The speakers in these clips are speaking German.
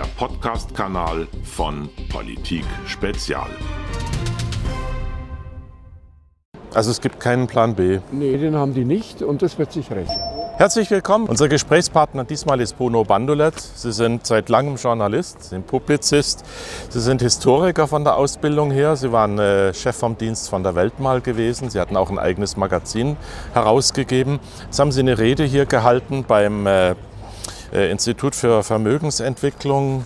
der Podcast-Kanal von Politik Spezial. Also es gibt keinen Plan B. Nee, den haben die nicht und das wird sich rächen. Herzlich willkommen. Unser Gesprächspartner diesmal ist Bruno Bandulet. Sie sind seit langem Journalist, sind Publizist. Sie sind Historiker von der Ausbildung her. Sie waren äh, Chef vom Dienst von der Welt mal gewesen. Sie hatten auch ein eigenes Magazin herausgegeben. Jetzt haben Sie eine Rede hier gehalten beim äh, äh Institut für Vermögensentwicklung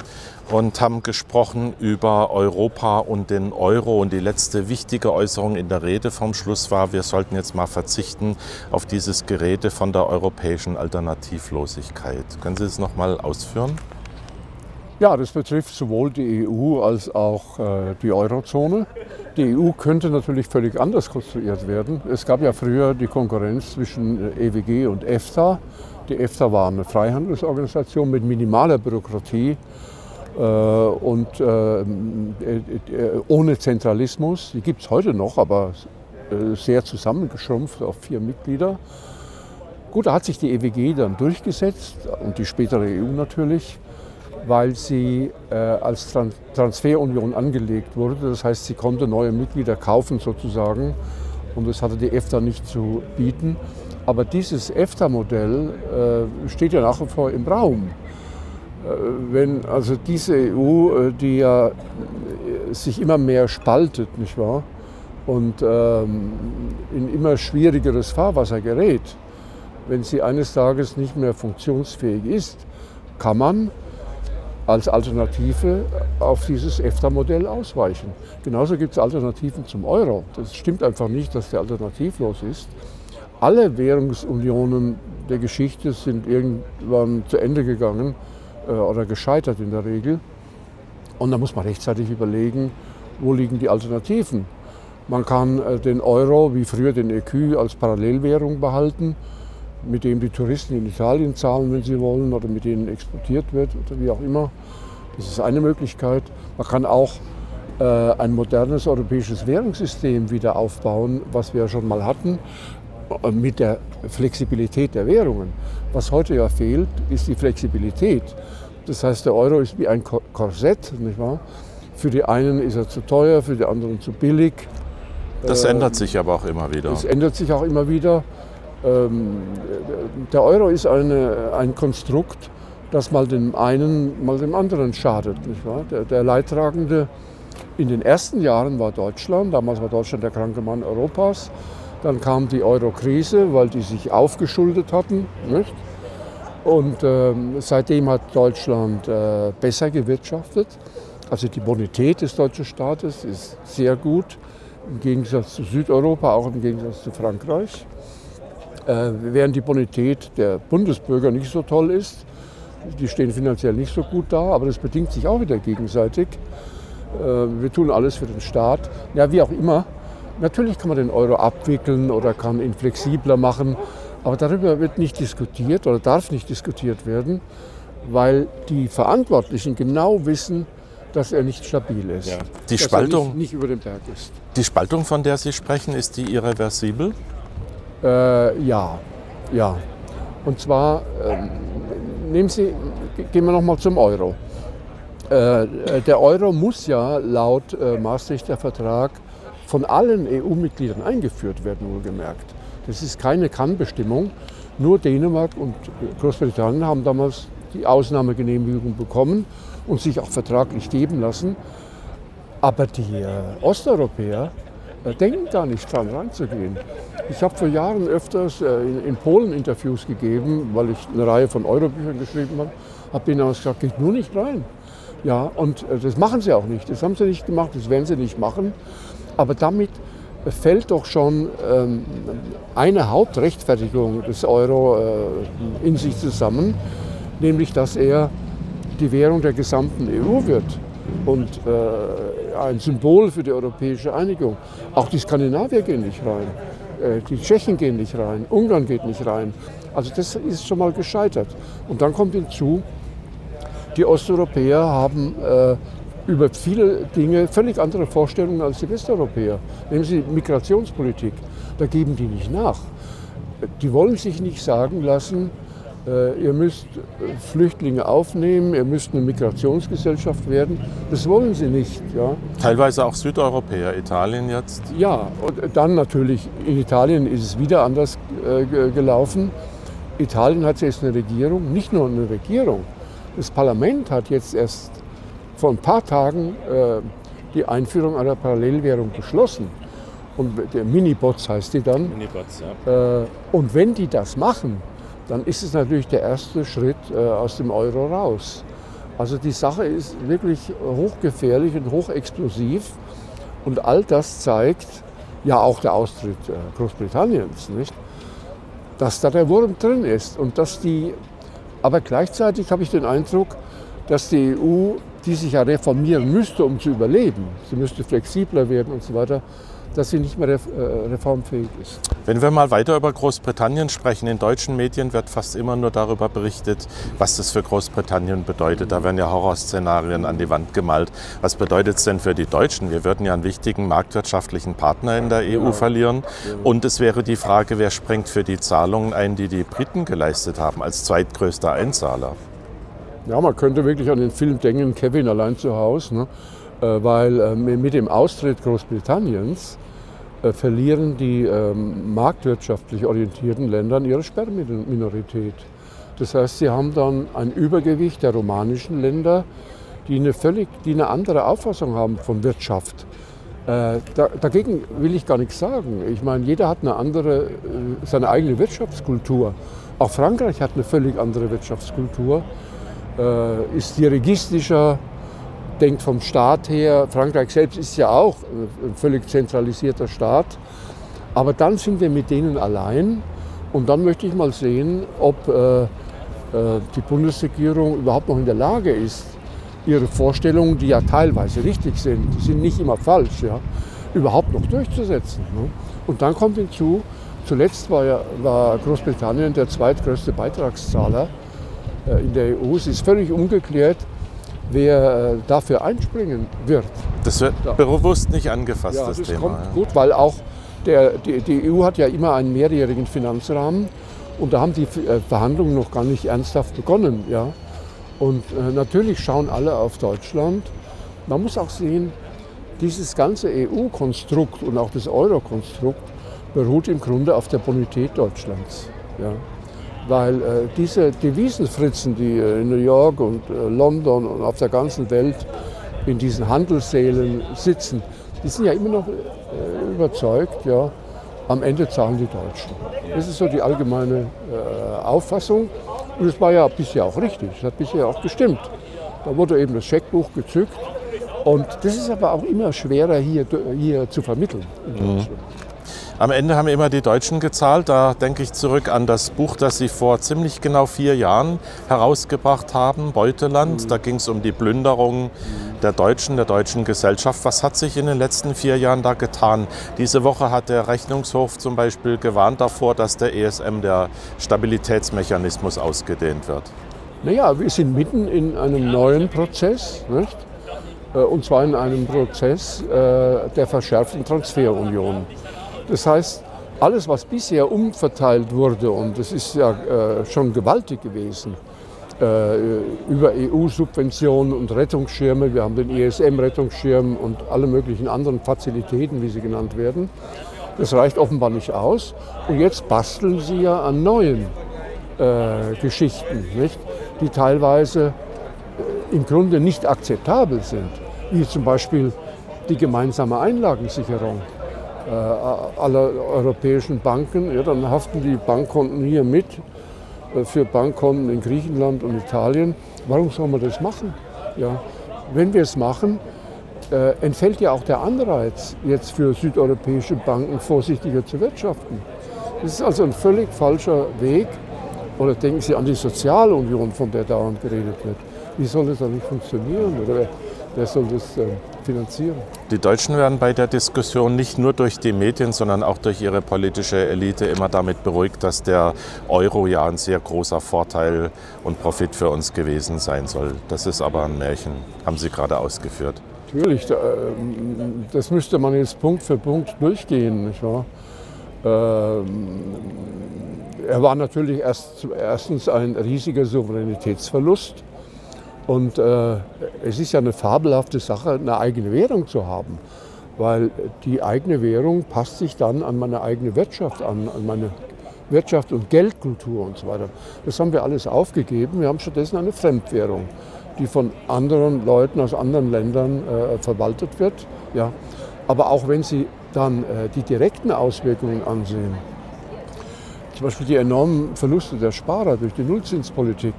und haben gesprochen über Europa und den Euro. Und die letzte wichtige Äußerung in der Rede vom Schluss war, wir sollten jetzt mal verzichten auf dieses Gerede von der europäischen Alternativlosigkeit. Können Sie es noch mal ausführen? Ja, das betrifft sowohl die EU als auch äh, die Eurozone. Die EU könnte natürlich völlig anders konstruiert werden. Es gab ja früher die Konkurrenz zwischen EWG und EFTA. Die EFTA war eine Freihandelsorganisation mit minimaler Bürokratie äh, und äh, äh, ohne Zentralismus. Die gibt es heute noch, aber sehr zusammengeschrumpft auf vier Mitglieder. Gut, da hat sich die EWG dann durchgesetzt und die spätere EU natürlich, weil sie äh, als Tran Transferunion angelegt wurde. Das heißt, sie konnte neue Mitglieder kaufen sozusagen und das hatte die EFTA nicht zu bieten. Aber dieses EFTA-Modell äh, steht ja nach wie vor im Raum. Äh, wenn also diese EU, äh, die ja äh, sich immer mehr spaltet, nicht wahr? Und ähm, in immer schwierigeres Fahrwasser gerät, wenn sie eines Tages nicht mehr funktionsfähig ist, kann man als Alternative auf dieses EFTA-Modell ausweichen. Genauso gibt es Alternativen zum Euro. Das stimmt einfach nicht, dass der alternativlos ist. Alle Währungsunionen der Geschichte sind irgendwann zu Ende gegangen äh, oder gescheitert in der Regel. Und da muss man rechtzeitig überlegen, wo liegen die Alternativen. Man kann äh, den Euro wie früher den EQ als Parallelwährung behalten, mit dem die Touristen in Italien zahlen, wenn sie wollen, oder mit denen exportiert wird oder wie auch immer. Das ist eine Möglichkeit. Man kann auch äh, ein modernes europäisches Währungssystem wieder aufbauen, was wir ja schon mal hatten, mit der Flexibilität der Währungen. Was heute ja fehlt, ist die Flexibilität. Das heißt, der Euro ist wie ein Korsett, nicht wahr? Für die einen ist er zu teuer, für die anderen zu billig. Das äh, ändert sich aber auch immer wieder. Das ändert sich auch immer wieder. Ähm, der Euro ist eine, ein Konstrukt, das mal dem einen, mal dem anderen schadet. Nicht wahr? Der, der Leidtragende in den ersten Jahren war Deutschland. Damals war Deutschland der kranke Mann Europas. Dann kam die Euro-Krise, weil die sich aufgeschuldet hatten. Nicht? Und ähm, seitdem hat Deutschland äh, besser gewirtschaftet. Also die Bonität des deutschen Staates ist sehr gut, im Gegensatz zu Südeuropa, auch im Gegensatz zu Frankreich. Äh, während die Bonität der Bundesbürger nicht so toll ist. Die stehen finanziell nicht so gut da, aber das bedingt sich auch wieder gegenseitig. Äh, wir tun alles für den Staat. Ja, wie auch immer. Natürlich kann man den Euro abwickeln oder kann ihn flexibler machen, aber darüber wird nicht diskutiert oder darf nicht diskutiert werden, weil die Verantwortlichen genau wissen, dass er nicht stabil ist. Ja. Die Spaltung, nicht, nicht, über den Berg ist. Die Spaltung, von der Sie sprechen, ist die irreversibel? Äh, ja, ja. Und zwar, äh, nehmen Sie, gehen wir nochmal zum Euro. Äh, der Euro muss ja laut äh, Maastrichter Vertrag von allen EU-Mitgliedern eingeführt werden, wohlgemerkt. Das ist keine Kannbestimmung. Nur Dänemark und Großbritannien haben damals die Ausnahmegenehmigung bekommen und sich auch vertraglich geben lassen. Aber die äh, Osteuropäer denken gar nicht dran, reinzugehen. Ich habe vor Jahren öfters äh, in, Polen Interviews gegeben, weil ich eine Reihe von Eurobüchern geschrieben habe. Habe denen damals gesagt, geht nur nicht rein. Ja, und äh, das machen sie auch nicht. Das haben sie nicht gemacht, das werden sie nicht machen. Aber damit fällt doch schon ähm, eine Hauptrechtfertigung des Euro äh, in sich zusammen, nämlich dass er die Währung der gesamten EU wird und ein Symbol für die europäische Einigung. Auch die Skandinavier gehen nicht rein, äh, die Tschechen gehen nicht rein, Ungarn geht nicht rein. Also das ist schon mal gescheitert. Und dann kommt hinzu, die Osteuropäer haben äh, über viele Dinge völlig andere Vorstellungen als die Westeuropäer. Nehmen Sie Migrationspolitik, da geben die nicht nach. Die wollen sich nicht sagen lassen, ihr müsst Flüchtlinge aufnehmen, ihr müsst eine Migrationsgesellschaft werden. Das wollen sie nicht. Ja. Teilweise auch Südeuropäer, Italien jetzt? Ja, und dann natürlich, in Italien ist es wieder anders äh, gelaufen. Italien hat jetzt eine Regierung, nicht nur eine Regierung, das Parlament hat jetzt erst vor ein paar Tagen äh, die Einführung einer Parallelwährung beschlossen. Und der Minibots heißt die dann. Minibots, ja. Äh, und wenn die das machen, dann ist es natürlich der erste Schritt äh, aus dem Euro raus. Also die Sache ist wirklich hochgefährlich und hochexplosiv. Und all das zeigt ja auch der Austritt äh, Großbritanniens, nicht? dass da der Wurm drin ist und dass die, aber gleichzeitig habe ich den Eindruck, dass die EU, die sich ja reformieren müsste, um zu überleben, sie müsste flexibler werden und so weiter, dass sie nicht mehr äh, reformfähig ist. Wenn wir mal weiter über Großbritannien sprechen, in deutschen Medien wird fast immer nur darüber berichtet, was das für Großbritannien bedeutet. Da werden ja Horrorszenarien an die Wand gemalt. Was bedeutet es denn für die Deutschen? Wir würden ja einen wichtigen marktwirtschaftlichen Partner in der EU ja. verlieren. Und es wäre die Frage, wer springt für die Zahlungen ein, die die Briten geleistet haben, als zweitgrößter Einzahler? Ja, man könnte wirklich an den Film denken, Kevin allein zu Hause, ne? Äh, weil äh, mit dem Austritt Großbritanniens äh, verlieren die ähm, marktwirtschaftlich orientierten Länder ihre Sperrminorität. Das heißt, sie haben dann ein Übergewicht der romanischen Länder, die eine völlig die eine andere Auffassung haben von Wirtschaft. Äh, da, dagegen will ich gar nichts sagen. Ich meine, jeder hat eine andere, seine eigene Wirtschaftskultur. Auch Frankreich hat eine völlig andere Wirtschaftskultur, äh, ist dirigistischer, denkt vom Staat her, Frankreich selbst ist ja auch ein völlig zentralisierter Staat, aber dann sind wir mit denen allein und dann möchte ich mal sehen, ob äh, äh, die Bundesregierung überhaupt noch in der Lage ist, ihre Vorstellungen, die ja teilweise richtig sind, die sind nicht immer falsch, ja, überhaupt noch durchzusetzen. Ne? Und dann kommt hinzu, zuletzt war, ja, war Großbritannien der zweitgrößte Beitragszahler äh, in der EU. Es ist völlig ungeklärt, wer äh, dafür einspringen wird. Das wird ja. bewusst nicht angefasst, ja, das, das Thema. Kommt ja. gut, weil auch der, die, die, EU hat ja immer einen mehrjährigen Finanzrahmen und da haben die äh, Verhandlungen noch gar nicht ernsthaft begonnen. Ja? Und äh, natürlich schauen alle auf Deutschland. Man muss auch sehen, dieses ganze EU-Konstrukt und auch das Euro-Konstrukt beruht im Grunde auf der Bonität Deutschlands. Ja? Weil äh, diese Devisenfritzen, die äh, in New York und äh, London und auf der ganzen Welt in diesen Handelssälen sitzen, die sind ja immer noch äh, überzeugt, ja, am Ende zahlen die Deutschen. Das ist so die allgemeine äh, Auffassung und es war ja bisher auch richtig, es hat bisher auch gestimmt. Da wurde eben das Scheckbuch gezückt und das ist aber auch immer schwerer hier, hier zu vermitteln in. Deutschland. Mhm. Am Ende haben immer die Deutschen gezahlt. Da denke ich zurück an das Buch, das Sie vor ziemlich genau vier Jahren herausgebracht haben, Beuteland. Da ging es um die Plünderung der Deutschen, der deutschen Gesellschaft. Was hat sich in den letzten vier Jahren da getan? Diese Woche hat der Rechnungshof zum Beispiel gewarnt davor, dass der ESM, der Stabilitätsmechanismus, ausgedehnt wird. Naja, wir sind mitten in einem neuen Prozess. Nicht? Äh, und zwar in einem Prozess äh, der verschärften Transferunion. Das heißt, alles, was bisher umverteilt wurde, und das ist ja äh, schon gewaltig gewesen, äh, über EU-Subventionen und Rettungsschirme, wir haben den ESM-Rettungsschirm und alle möglichen anderen Fazilitäten, wie sie genannt werden, das reicht offenbar nicht aus. Und jetzt basteln sie ja an neuen äh, Geschichten, nicht? die teilweise äh, im Grunde nicht akzeptabel sind, wie zum Beispiel die gemeinsame Einlagensicherung. Äh, aller europäischen Banken. Ja, dann haften die Bankkonten hier mit äh, für Bankkonten in Griechenland und Italien. Warum soll man das machen? Ja, wenn wir es machen, äh, entfällt ja auch der Anreiz, jetzt für südeuropäische Banken vorsichtiger zu wirtschaften. Das ist also ein völlig falscher Weg. Oder denken Sie an die Sozialunion, von der dauernd geredet wird. Wie soll das nicht funktionieren? Oder wer, wer soll das äh, finanzieren. Die Deutschen werden bei der Diskussion nicht nur durch die Medien, sondern auch durch ihre politische Elite immer damit beruhigt, dass der Euro ja ein sehr großer Vorteil und Profit für uns gewesen sein soll. Das ist aber ein Märchen, haben Sie gerade ausgeführt. Natürlich, ähm, das müsste man jetzt Punkt für Punkt durchgehen. Nicht wahr? Ähm, er war natürlich erst, erstens ein riesiger Souveränitätsverlust. Und äh, es ist ja eine fabelhafte Sache, eine eigene Währung zu haben, weil die eigene Währung passt sich dann an meine eigene Wirtschaft an, an meine Wirtschaft und Geldkultur und so weiter. Das haben wir alles aufgegeben. Wir haben stattdessen eine Fremdwährung, die von anderen Leuten aus anderen Ländern äh, verwaltet wird. Ja. Aber auch wenn Sie dann äh, die direkten Auswirkungen ansehen, zum Beispiel die enormen Verluste der Sparer durch die Nullzinspolitik,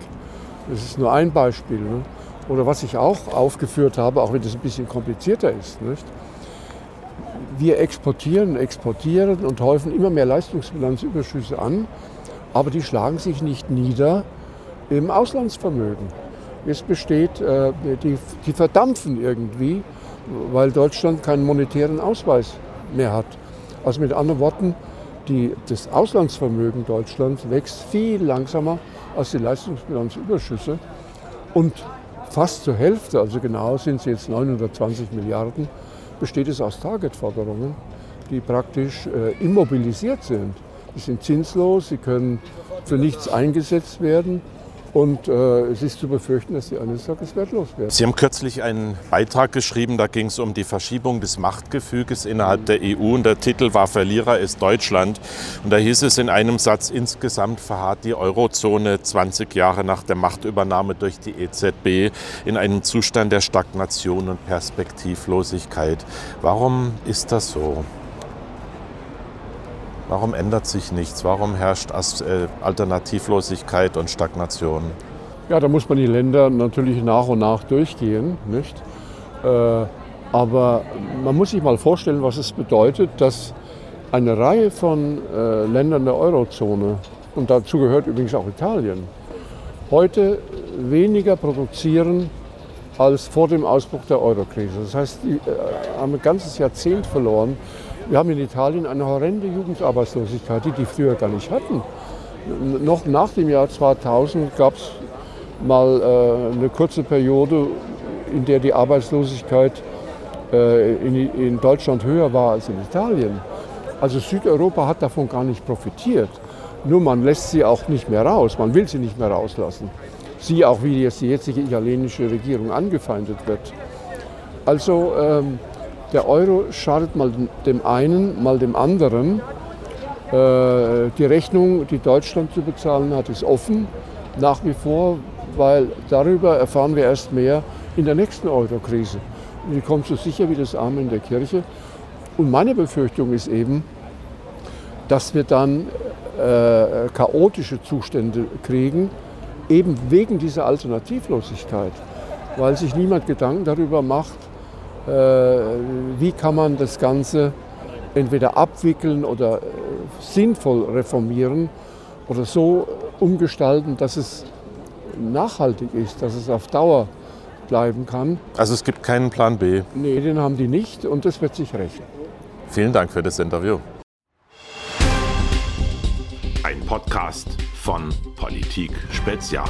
das ist nur ein Beispiel. Ne? Oder was ich auch aufgeführt habe, auch wenn das ein bisschen komplizierter ist. Nicht? Wir exportieren, exportieren und häufen immer mehr Leistungsbilanzüberschüsse an, aber die schlagen sich nicht nieder im Auslandsvermögen. Es besteht, äh, die, die verdampfen irgendwie, weil Deutschland keinen monetären Ausweis mehr hat. Also mit anderen Worten, die, das Auslandsvermögen Deutschlands wächst viel langsamer als die Leistungsbilanzüberschüsse. Und fast zur Hälfte, also genau sind es jetzt 920 Milliarden, besteht es aus Targetforderungen, die praktisch äh, immobilisiert sind. Die sind zinslos, sie können für nichts eingesetzt werden und äh, es ist zu befürchten, dass sie eines Tages wertlos werden. Sie haben kürzlich einen Beitrag geschrieben, da ging es um die Verschiebung des Machtgefüges innerhalb der EU und der Titel war Verlierer ist Deutschland. Und da hieß es in einem Satz, insgesamt verharrt die Eurozone 20 Jahre nach der Machtübernahme durch die EZB in einem Zustand der Stagnation und Perspektivlosigkeit. Warum ist das so? Warum ändert sich nichts? Warum herrscht äh, Alternativlosigkeit und Stagnation? Ja, da muss man die Länder natürlich nach und nach durchgehen. Nicht? Äh, aber man muss sich mal vorstellen, was es bedeutet, dass eine Reihe von äh, Ländern der Eurozone, und dazu gehört übrigens auch Italien, heute weniger produzieren als vor dem Ausbruch der Eurokrise. Das heißt, die haben ein ganzes Jahrzehnt verloren wir haben in Italien eine horrende Jugendarbeitslosigkeit, die die früher gar nicht hatten. Noch nach dem Jahr 2000 gab es mal äh, eine kurze Periode, in der die Arbeitslosigkeit äh, in, in Deutschland höher war als in Italien. Also Südeuropa hat davon gar nicht profitiert. Nur man lässt sie auch nicht mehr raus, man will sie nicht mehr rauslassen. Sie auch, wie jetzt die jetzige italienische Regierung angefeindet wird. Also ähm, der Euro schadet mal dem einen, mal dem anderen. Äh, die Rechnung, die Deutschland zu bezahlen hat, ist offen nach wie vor, weil darüber erfahren wir erst mehr in der nächsten Euro-Krise. Die kommt so sicher wie das Arme in der Kirche. Und meine Befürchtung ist eben, dass wir dann äh, chaotische Zustände kriegen, eben wegen dieser Alternativlosigkeit, weil sich niemand Gedanken darüber macht, wie kann man das Ganze entweder abwickeln oder äh, sinnvoll reformieren oder so umgestalten, dass es nachhaltig ist, dass es auf Dauer bleiben kann. Also es gibt keinen Plan B? Nee, den haben die nicht und das wird sich rächen. Vielen Dank für das Interview. Ein Podcast von Politik Spezial.